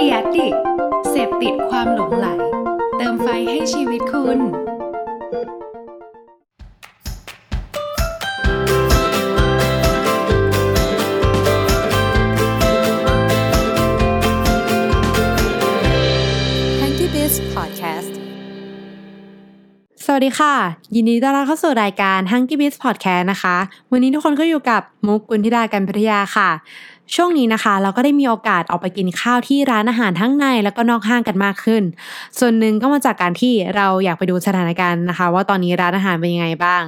เดียดิเสพติดความหลงไหล เติมไฟให้ชีวิตคุณ Hanky Biz Podcast สวัสดีค่ะ ยินดีต้อนรับเข้าสู่รายการ Hunky Biz Podcast นะคะ วันนี้ทุกคนก็อยู่กับมุกกุลธิดากันพัทยาค่ะ ช่วงนี้นะคะ เราก็ได้มีโอกาสออกไปกินข้าวที่ร้านอาหารทั้งในแล้วก็นอกห้างกันมากขึ้น ส่วนหนึ่งก็มาจากการที่เราอยากไปดูสถานการณ์นะคะ ว่าตอนนี้ร้านอาหารเป็นยังไงบ้าง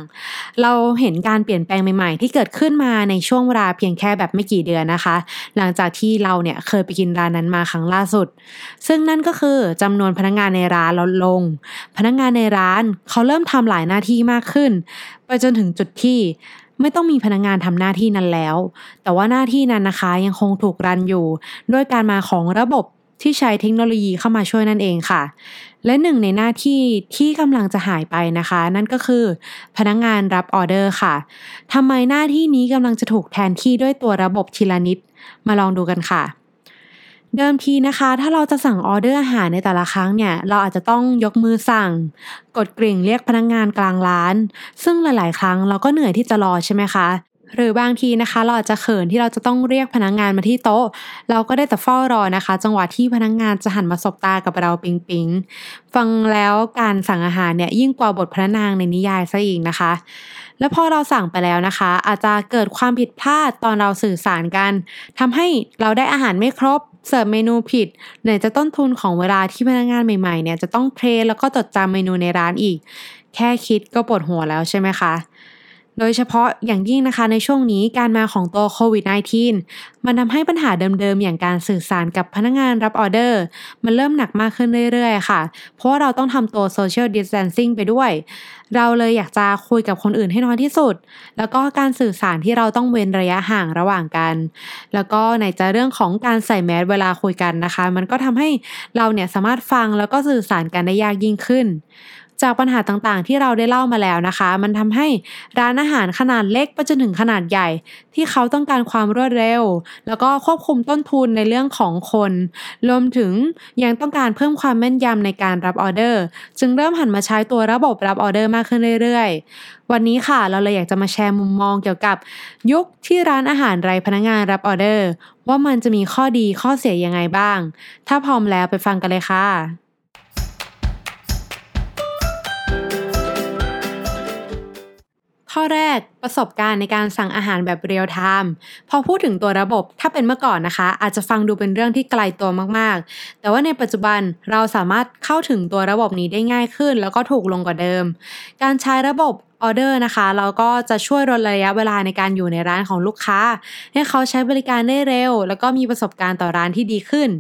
เราเห็นการเปลี่ยนแปลงใหม่ๆ ที่เกิดขึ้นมาในช่วงเวลาเพียงแค่แบบไม่กี่เดือนนะคะ หลังจากที่เราเนี่ยเคยไปกินร้านนั้นมาครั้งล่าสุด ซึ่งนั่นก็คือจำนวนพนักงานในร้านลดลง พนักงานในร้านเขาเริ่มทำหลายหน้าที่มากขึ้น ไปจนถึงจุดที่ ไม่ต้องมีพนักงานทำหน้าที่นั้นแล้ว แต่ว่าหน้าที่นั้นนะคะยังคงถูกรันอยู่ ด้วยการมาของระบบที่ใช้เทคโนโลยีเข้ามาช่วยนั่นเองค่ะ และหนึ่งในหน้าที่ที่กำลังจะหายไปนะคะ นั่นก็คือพนักงานรับออเดอร์ค่ะทำไมหน้าที่นี้กำลังจะถูกแทนที่ด้วยตัวระบบทีละนิด มาลองดูกันค่ะ เดิมทีนะคะ ถ้าเราจะสั่งออเดอร์อาหารในแต่ละครั้งเนี่ย เราอาจจะต้องยกมือสั่ง กดกริ่งเรียกพนักงานกลางร้าน ซึ่งหลาย ๆ ครั้งเราก็เหนื่อยที่จะรอใช่ไหมคะ หรือบางทีนะคะ เราอาจจะเขินที่เราจะต้องเรียกพนักงานมาที่โต๊ะ เราก็ได้แต่เฝ้ารอนะคะ จังหวะที่พนักงานจะหันมาสบตากับเราปิงปิงฟังแล้วการสั่งอาหารเนี่ยยิ่งกว่าบทพระนางในนิยายซะอีกนะคะแล้วพอเราสั่งไปแล้วนะคะ อาจจะเกิดความผิดพลาดตอนเราสื่อสารกันทำให้เราได้อาหารไม่ครบ เสิร์ฟเมนูผิดไหนจะต้นทุนของเวลาที่พนักงานใหม่ๆเนี่ยจะต้องเทรนแล้วก็จดจำเมนูในร้านอีก แค่คิดก็ปวดหัวแล้วใช่ไหมคะ โดยเฉพาะอย่างยิ่งนะคะในช่วงนี้การมาของตัวโควิด -19 มันทำให้ปัญหาเดิมๆ อย่างการสื่อสารกับพนักงานรับออเดอร์ มันเริ่มหนักมากขึ้นเรื่อยๆ ค่ะ เพราะว่าเราต้องทำตัว social distancing ไปด้วย เราเลยอยากจะคุยกับคนอื่นให้น้อยที่สุด แล้วก็การสื่อสารที่เราต้องเว้นระยะห่างระหว่างกัน แล้วก็ในจะเรื่องของการใส่แมสเวลาคุยกันนะคะ มันก็ทำให้เราเนี่ยสามารถฟังแล้วก็สื่อสารกันได้ยากยิ่งขึ้น จากปัญหาต่างๆ ที่เราได้เล่ามาแล้วนะคะ มันทำให้ร้านอาหารขนาดเล็กไปจนถึงขนาดใหญ่ ที่เขาต้องการความรวดเร็ว แล้วก็ควบคุมต้นทุนในเรื่องของคนรวมถึงยังต้องการเพิ่มความแม่นยำในการรับออเดอร์ จึงเริ่มหันมาใช้ตัวระบบรับออเดอร์มากขึ้นเรื่อยๆ วันนี้ค่ะเราเลยอยากจะมาแชร์มุมมองเกี่ยวกับ ยุคที่ร้านอาหารไร้พนักงานรับออเดอร์ ว่ามันจะมีข้อดีข้อเสียยังไงบ้าง ถ้าพร้อมแล้วไปฟังกันเลยค่ะ ข้อแรกประสบการณ์ในการสั่งอาหารแบบเรียลไทม์พอพูดถึงตัวระบบถ้าเป็นเมื่อก่อนนะคะ อาจจะฟังดูเป็นเรื่องที่ไกลตัวมากๆ แต่ว่าในปัจจุบันเราสามารถเข้าถึงตัวระบบนี้ได้ง่ายขึ้น แล้วก็ถูกลงกว่าเดิม การใช้ระบบออเดอร์นะคะ เราก็จะช่วยลดระยะเวลาในการอยู่ในร้านของลูกค้า ให้เขาใช้บริการได้เร็ว แล้วก็มีประสบการณ์ต่อร้านที่ดีขึ้น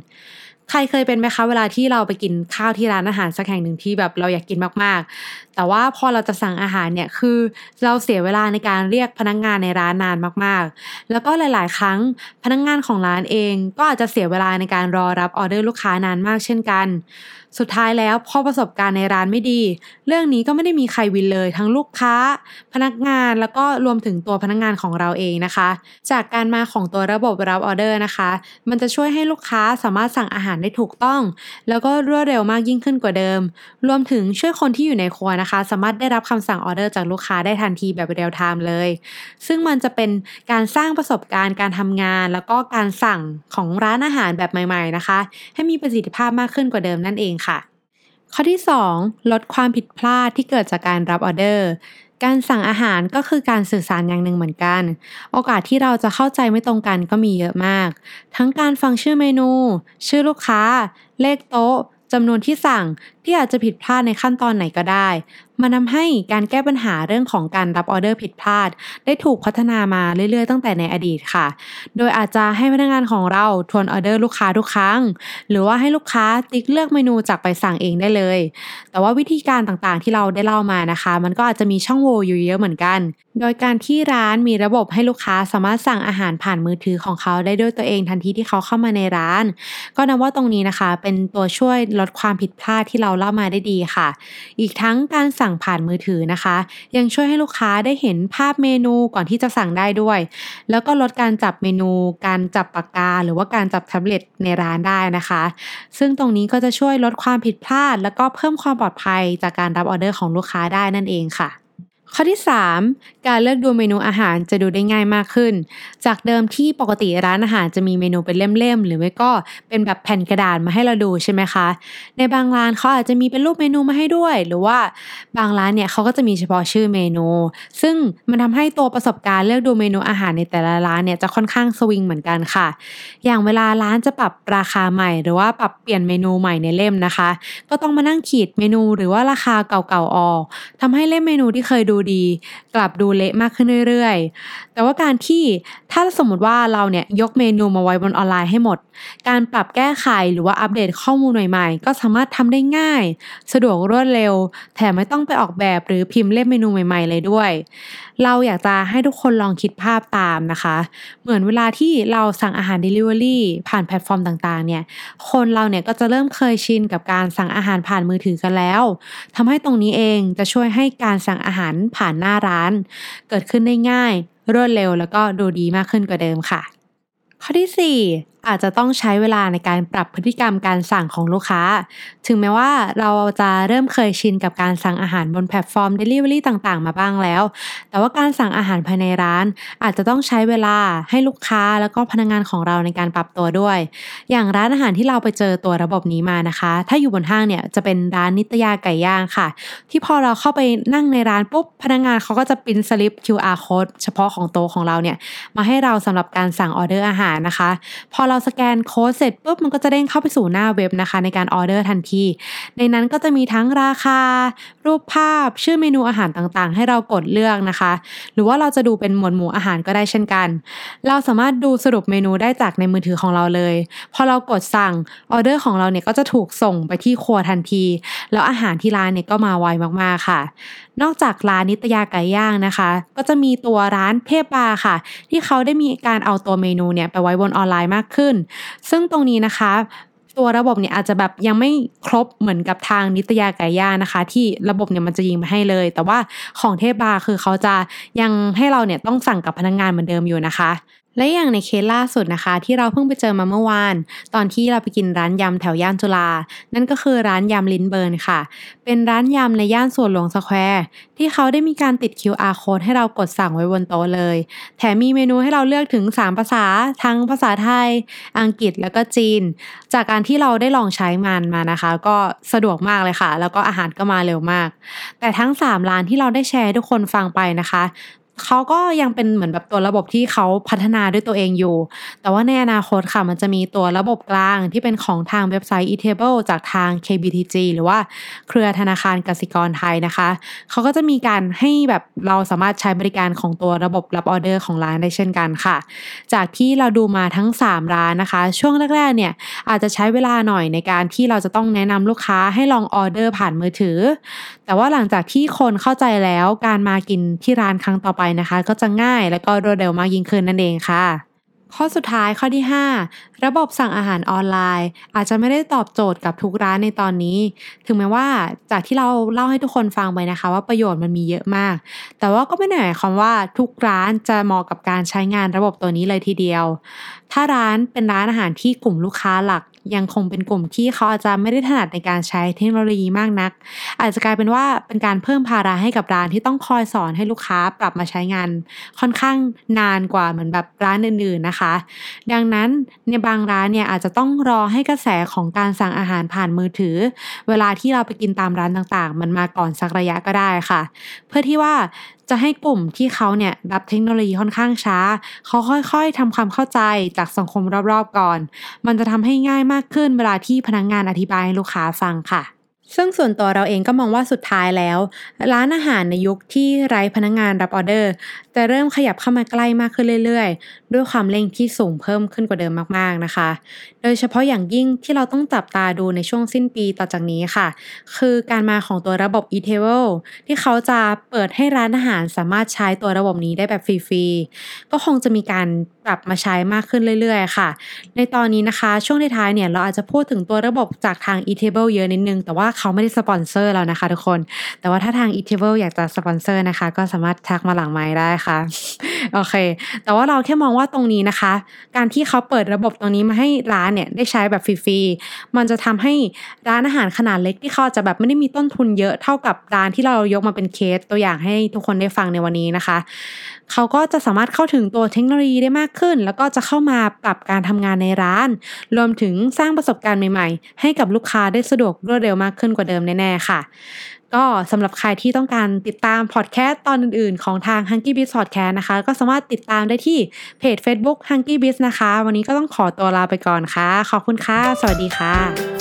ใครเคยเป็นไหมคะเวลาที่เราไปกินข้าวที่ร้านอาหารสักแห่งหนึ่งที่แบบเราอยากกินมากๆ แต่ว่าพอเราจะสั่งอาหารเนี่ยคือเราเสียเวลาในการเรียกพนักงานในร้านนานมากๆ แล้วก็หลาย ๆ ครั้งพนักงานของร้านเอง ก็อาจจะเสียเวลาในการรอรับออเดอร์ลูกค้านานมากเช่นกัน สุดท้ายแล้วพอประสบการณ์ในร้านไม่ดี เรื่องนี้ก็ไม่ได้มีใคร win เลยทั้งลูกค้า พนักงานแล้วก็รวมถึงตัวพนักงานของเราเองนะคะ จากการมาของตัวระบบรับออเดอร์นะคะ มันจะช่วยให้ลูกค้าสามารถสั่งอาหารได้ถูกต้อง แล้วก็รวดเร็วมากยิ่งขึ้นกว่าเดิม รวมถึงช่วยคนที่อยู่ในครัวนะคะ สามารถได้รับคำสั่งออเดอร์จากลูกค้าได้ทันทีแบบ real-time เลย ซึ่งมันจะเป็นการสร้างประสบการณ์การทำงาน แล้วก็การสั่งของร้านอาหารแบบใหม่ ๆนะคะ ให้มีประสิทธิภาพมากขึ้นกว่าเดิมนั่นเองค่ะ ข้อที่ 2 ลดความผิดพลาดที่เกิดจากการรับออเดอร์ การสั่งอาหารก็คือการสื่อสารอย่างหนึ่งเหมือนกัน โอกาสที่เราจะเข้าใจไม่ตรงกันก็มีเยอะมาก ทั้งการฟังชื่อเมนู ชื่อลูกค้า เลขโต๊ะจำนวนที่สั่งที่อาจจะผิดพลาดในขั้นตอนไหนก็ได้ มันทำให้การแก้ปัญหาเรื่องของการรับออเดอร์ผิดพลาด ได้ถูกพัฒนามาเรื่อยๆ ตั้งแต่ในอดีตค่ะ โดยอาจจะให้พนักงานของเราทวนออเดอร์ลูกค้าทุกครั้ง หรือว่าให้ลูกค้าติ๊กเลือกเมนูจากไปสั่งเองได้เลย แต่ว่าวิธีการต่างๆที่เราได้เล่ามานะคะ มันก็อาจจะมีช่องโหว่อยู่เยอะเหมือนกัน โดยการที่ร้านมีระบบให้ลูกค้าสามารถสั่งอาหารผ่านมือถือของเขาได้ด้วยตัวเองทันทีที่เขาเข้ามาในร้าน ก็นับว่าตรงนี้นะคะ เป็นตัวช่วยลดความผิดพลาดที่เราเราเล่ามาได้ดีค่ะ อีกทั้งการสั่งผ่านมือถือนะคะ ยังช่วยให้ลูกค้าได้เห็นภาพเมนูก่อนที่จะสั่งได้ด้วย แล้วก็ลดการจับเมนู การจับปากกา หรือว่าการจับแท็บเล็ตในร้านได้นะคะ ซึ่งตรงนี้ก็จะช่วยลดความผิดพลาด แล้วก็เพิ่มความปลอดภัยจากการรับออเดอร์ของลูกค้าได้นั่นเองค่ะ ข้อที่ 3 การเลือกดูเมนูอาหารจะดูได้ง่ายมากขึ้น จากเดิมที่ปกติร้านอาหารจะมีเมนูเป็นเล่มๆ หรือไม่ก็เป็นแบบแผ่นกระดาษมาให้เราดูใช่ไหมคะ ในบางร้านเขาอาจจะมีเป็นรูปเมนูมาให้ด้วย หรือว่าบางร้านเนี่ยเขาก็จะมีเฉพาะชื่อเมนู ซึ่งมันทำให้ตัวประสบการณ์เลือกดูเมนูอาหารในแต่ละร้านเนี่ยจะค่อนข้างสวิงเหมือนกันค่ะ อย่างเวลาร้านจะปรับราคาใหม่ หรือว่าปรับเปลี่ยนเมนูใหม่ในเล่มนะคะ ก็ต้องมานั่งขีดเมนูหรือว่าราคาเก่าๆออกทำให้เล่มเมนูที่เคยดูดี กลับดูเละมากขึ้นเรื่อยๆ แต่ว่าการที่ถ้าสมมติว่าเราเนี่ยยกเมนูมาไว้บนออนไลน์ให้หมด การปรับแก้ไขหรือว่าอัปเดตข้อมูลใหม่ๆ ก็สามารถทำได้ง่าย สะดวกรวดเร็ว แถมไม่ต้องไปออกแบบหรือพิมพ์เล่มเมนูใหม่ ๆ เลยด้วย เราอยากจะให้ทุกคนลองคิดภาพตามนะคะ เหมือนเวลาที่เราสั่งอาหาร Delivery ผ่านแพลตฟอร์มต่างๆ เนี่ย คนเราเนี่ยก็จะเริ่มเคยชินกับการสั่งอาหารผ่านมือถือกันแล้วทำให้ตรงนี้เองจะช่วยให้การสั่งอาหารผ่านหน้าร้าน เกิดขึ้นได้ง่าย รวดเร็วแล้วก็ดูดีมากขึ้นกว่าเดิมค่ะ ข้อที่ 4 อาจจะต้องใช้เวลาในการปรับพฤติกรรมการสั่งของลูกค้า ถึงแม้ว่าเราจะเริ่มเคยชินกับการสั่งอาหารบนแพลตฟอร์ม Delivery ต่างๆ มาบ้างแล้ว แต่ว่าการสั่งอาหารภายในร้าน อาจจะต้องใช้เวลาให้ลูกค้าแล้วก็พนักงานของเราในการปรับตัวด้วย อย่างร้านอาหารที่เราไปเจอตัวระบบนี้มานะคะ ถ้าอยู่บนห้างเนี่ยจะเป็นร้านนิตยาไก่ย่างค่ะ ที่พอเราเข้าไปนั่งในร้านปุ๊บพนักงานเขาก็จะปิ้นสลิป QR code เฉพาะของโต๊ะของเราเนี่ยมาให้เราสำหรับการสั่งออเดอร์อาหารนะคะพอเราสแกนโค้ดเสร็จปุ๊บมันก็จะเด้งเข้าไปสู่หน้าเว็บนะคะ ในการออเดอร์ทันที ในนั้นก็จะมีทั้งราคา รูปภาพ ชื่อเมนูอาหารต่างๆ ให้เรากดเลือกนะคะ หรือว่าเราจะดูเป็นหมวดหมู่อาหารก็ได้เช่นกัน เราสามารถดูสรุปเมนูได้จากในมือถือของเราเลย พอเรากดสั่งออเดอร์ของเราเนี่ยก็จะถูกส่งไปที่ครัวทันที แล้วอาหารที่ร้านเนี่ยก็มาไวมากๆค่ะ นอกจากร้านนิตยาไก่ย่างนะคะ ก็จะมีตัวร้านเทพบาร์ค่ะ ที่เขาได้มีการเอาตัวเมนูเนี่ยไปไว้บนออนไลน์มากขึ้นซึ่งตรงนี้นะคะตัวระบบเนี่ยอาจจะแบบยังไม่ครบเหมือนกับทางนิตยาไก่ย่านะคะ ที่ระบบเนี่ยมันจะยิงมาให้เลย แต่ว่าของเทพบาร์คือเขาจะยังให้เราเนี่ยต้องสั่งกับพนักงานเหมือนเดิมอยู่นะคะและอย่างในเคสล่าสุดนะคะ ที่เราเพิ่งไปเจอมาเมื่อวาน ตอนที่เราไปกินร้านยำแถวย่านจุฬานั่นก็คือร้านยำลินเบิร์นค่ะ เป็นร้านยำในย่านสวนหลวงสแควร์ที่เขาได้มีการติด QR code ให้เรากดสั่งไว้บนโต๊ะเลย แถมมีเมนูให้เราเลือกถึง 3 ภาษา ทั้งภาษาไทย อังกฤษแล้วก็จีน จากการที่เราได้ลองใช้มันมานะคะ ก็สะดวกมากเลยค่ะ แล้วก็อาหารก็มาเร็วมาก แต่ทั้ง 3 ร้านที่เราได้แชร์ทุกคนฟังไปนะคะ เขาก็ยังเป็นเหมือนแบบตัวระบบที่เขาพัฒนาด้วยตัวเองอยู่ แต่ว่าในอนาคตค่ะมันจะมีตัวระบบกลางที่เป็นของทางเว็บไซต์ eTable จากทาง KBTG หรือว่าเครือธนาคารกสิกรไทยนะคะ เขาก็จะมีการให้แบบเราสามารถใช้บริการของตัวระบบรับออเดอร์ของร้านได้เช่นกันค่ะ จากที่เราดูมาทั้ง 3 ร้านนะคะ ช่วงแรกๆเนี่ยอาจจะใช้เวลาหน่อยในการที่เราจะต้องแนะนำลูกค้าให้ลองออเดอร์ผ่านมือถือ แต่ว่าหลังจากที่คนเข้าใจแล้วการมากินที่ร้านครั้งต่อไปนะคะ ก็จะง่ายแล้วก็รวดเร็วมากยิ่งขึ้นนั่นเองค่ะ ข้อสุดท้ายข้อที่ 5 ระบบสั่งอาหารออนไลน์ อาจจะไม่ได้ตอบโจทย์กับทุกร้านในตอนนี้ ถึงแม้ว่าจากที่เราเล่าให้ทุกคนฟังไปนะคะ ว่าประโยชน์มันมีเยอะมาก แต่ว่าก็ไม่ได้หมายความว่าทุกร้านจะเหมาะกับการใช้งานระบบตัวนี้เลยทีเดียว ถ้าร้านเป็นร้านอาหารที่กลุ่มลูกค้าหลัก ยังคงเป็นกลุ่มที่เขาอาจจะไม่ได้ถนัดในการใช้เทคโนโลยีมากนัก อาจจะกลายเป็นว่าเป็นการเพิ่มภาระให้กับร้านที่ต้องคอยสอนให้ลูกค้าปรับมาใช้งานค่อนข้างนานกว่าเหมือนแบบร้านอื่นๆนะคะ ดังนั้นในบางร้านเนี่ยอาจจะต้องรอให้กระแสของการสั่งอาหารผ่านมือถือ เวลาที่เราไปกินตามร้านต่างๆ มันมาก่อนสักระยะก็ได้ค่ะ เพื่อที่ว่า จะให้กลุ่มที่เขาเนี่ยรับเทคโนโลยีค่อนข้างช้า เขาค่อยๆทำความเข้าใจจากสังคมรอบๆก่อน มันจะทำให้ง่ายมากขึ้นเวลาที่พนักงงานอธิบายให้ลูกค้าฟังค่ะ ซึ่งส่วนตัวเราเองก็มองว่าสุดท้ายแล้ว ร้านอาหารในยุคที่ไร้พนักงงานรับออเดอร์ จะเริ่มขยับเข้ามาใกล้มากขึ้นเรื่อยๆ ด้วยความเร่งที่สูงเพิ่มขึ้นกว่าเดิมมากๆนะคะ โดยเฉพาะอย่างยิ่งที่เราต้องจับตาดูในช่วงสิ้นปีต่อจากนี้ค่ะ คือการมาของตัวระบบ e-table ที่เขาจะเปิดให้ร้านอาหารสามารถใช้ตัวระบบนี้ได้แบบฟรีๆก็คงจะมีการปรับมาใช้มากขึ้นเรื่อยๆ ค่ะ ในตอนนี้นะคะ ช่วงท้ายๆเนี่ยเราอาจจะพูดถึงตัวระบบจากทาง e-table เยอะนิดนึงแต่ว่าเขาไม่ได้สปอนเซอร์เรานะคะทุกคน แต่ว่าถ้าทาง e t a b l e อยากจะสปอนเซอร์นะคะ ก็สามารถทักมาหลังไมค์ได้ค่ะ โอเค แต่ว่าเราแค่มองว่าตรงนี้นะคะ การที่เขาเปิดระบบตรงนี้มาให้ร้านเนี่ยได้ใช้แบบฟรีๆ มันจะทำให้ร้านอาหารขนาดเล็กที่เขาจะแบบไม่ได้มีต้นทุนเยอะเท่ากับร้านที่เรายกมาเป็นเคสตัวอย่างให้ทุกคนได้ฟังในวันนี้นะคะ เขาก็จะสามารถเข้าถึงตัวเทคโนโลยีได้มากขึ้น แล้วก็จะเข้ามาปรับการทำงานในร้าน รวมถึงสร้างประสบการณ์ใหม่ ๆ ให้กับลูกค้าได้สะดวกรวดเร็วมากขึ้นกว่าเดิมแน่ๆค่ะ ก็สำหรับใครที่ต้องการติดตามพอดแคสต์ตอนอื่นๆ ของทาง h u n k y Biz Podcast นะคะ ก็สามารถติดตามได้ที่เพจ Facebook h u n k y Biz นะคะ วันนี้ก็ต้องขอตัวลาไปก่อนค่ะ ขอบคุณค่ะ สวัสดีค่ะ